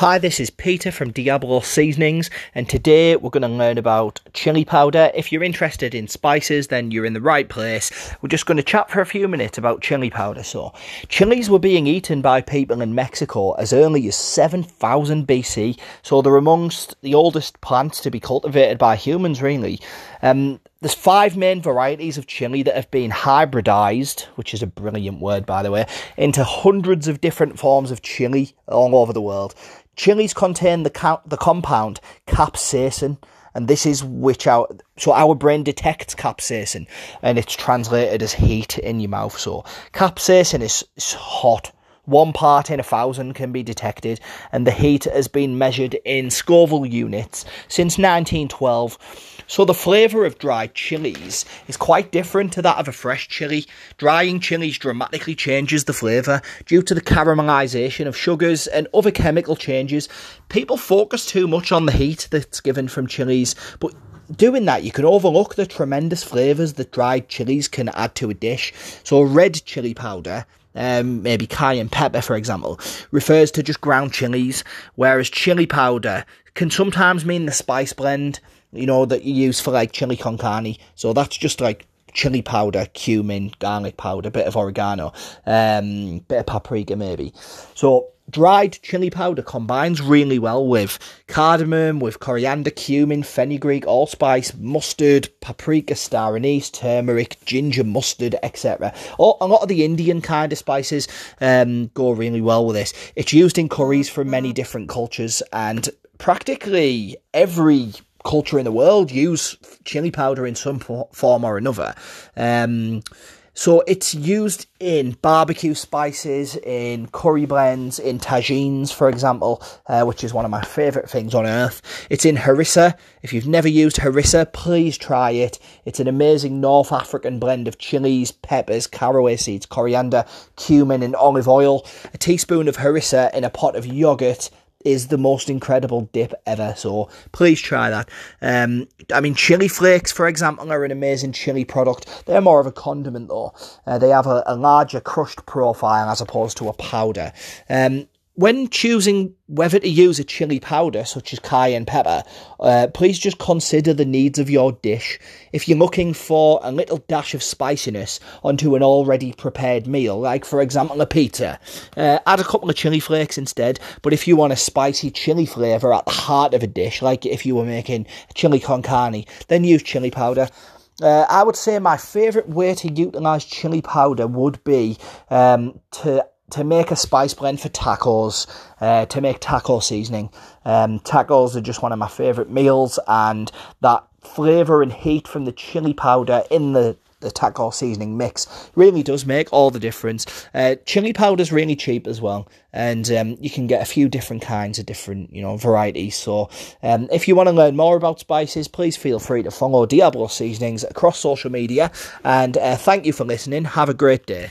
Hi, this is Peter from Diablo Seasonings, and today we're going to learn about chili powder. If you're interested in spices, then you're in the right place. We're just going to chat for a few minutes about chili powder. So, chilies were being eaten by people in Mexico as early as 7000 BC, so they're amongst the oldest plants to be cultivated by humans, really. Um, there's five main varieties of chili that have been hybridized, which is a brilliant word, by the way, into hundreds of different forms of chili all over the world. Chilies contain the, the compound capsaicin, and this is which our so our brain detects capsaicin, and it's translated as heat in your mouth. So capsaicin is, is hot. One part in a thousand can be detected, and the heat has been measured in Scoville units since 1912 so the flavour of dried chilies is quite different to that of a fresh chili. Drying chilies dramatically changes the flavour due to the caramelisation of sugars and other chemical changes. People focus too much on the heat that's given from chilies, but doing that, you can overlook the tremendous flavours that dried chilies can add to a dish. So, red chili powder, um, maybe cayenne pepper, for example, refers to just ground chilies, whereas chili powder can sometimes mean the spice blend you know, that you use for like chili con carne. So that's just like chili powder, cumin, garlic powder, bit of oregano, um, bit of paprika maybe. So dried chili powder combines really well with cardamom, with coriander, cumin, fenugreek, allspice, mustard, paprika, star anise, turmeric, ginger, mustard, etc. A lot of the Indian kind of spices um, go really well with this. It's used in curries from many different cultures and practically every culture in the world use chili powder in some form or another. Um, so it's used in barbecue spices, in curry blends, in tagines, for example, uh, which is one of my favourite things on earth. It's in harissa. If you've never used harissa, please try it. It's an amazing North African blend of chilies, peppers, caraway seeds, coriander, cumin, and olive oil. A teaspoon of harissa in a pot of yogurt is the most incredible dip ever. So please try that. Um, I mean, chili flakes, for example, are an amazing chili product. They're more of a condiment though. Uh, they have a, a, larger crushed profile as opposed to a powder. Um, when choosing whether to use a chili powder such as cayenne pepper, uh, please just consider the needs of your dish. If you're looking for a little dash of spiciness onto an already prepared meal, like for example a pizza, uh, add a couple of chili flakes instead. But if you want a spicy chili flavour at the heart of a dish, like if you were making chili con carne, then use chili powder. Uh, I would say my favourite way to utilise chili powder would be um, to to make a spice blend for tacos, uh, to make taco seasoning. Um, tacos are just one of my favourite meals, and that flavour and heat from the chili powder in the the taco seasoning mix really does make all the difference. Uh, chili powder is really cheap as well, and um, you can get a few different kinds of different you know varieties. So um, if you want to learn more about spices, please feel free to follow Diablo Seasonings across social media. And uh, thank you for listening. Have a great day.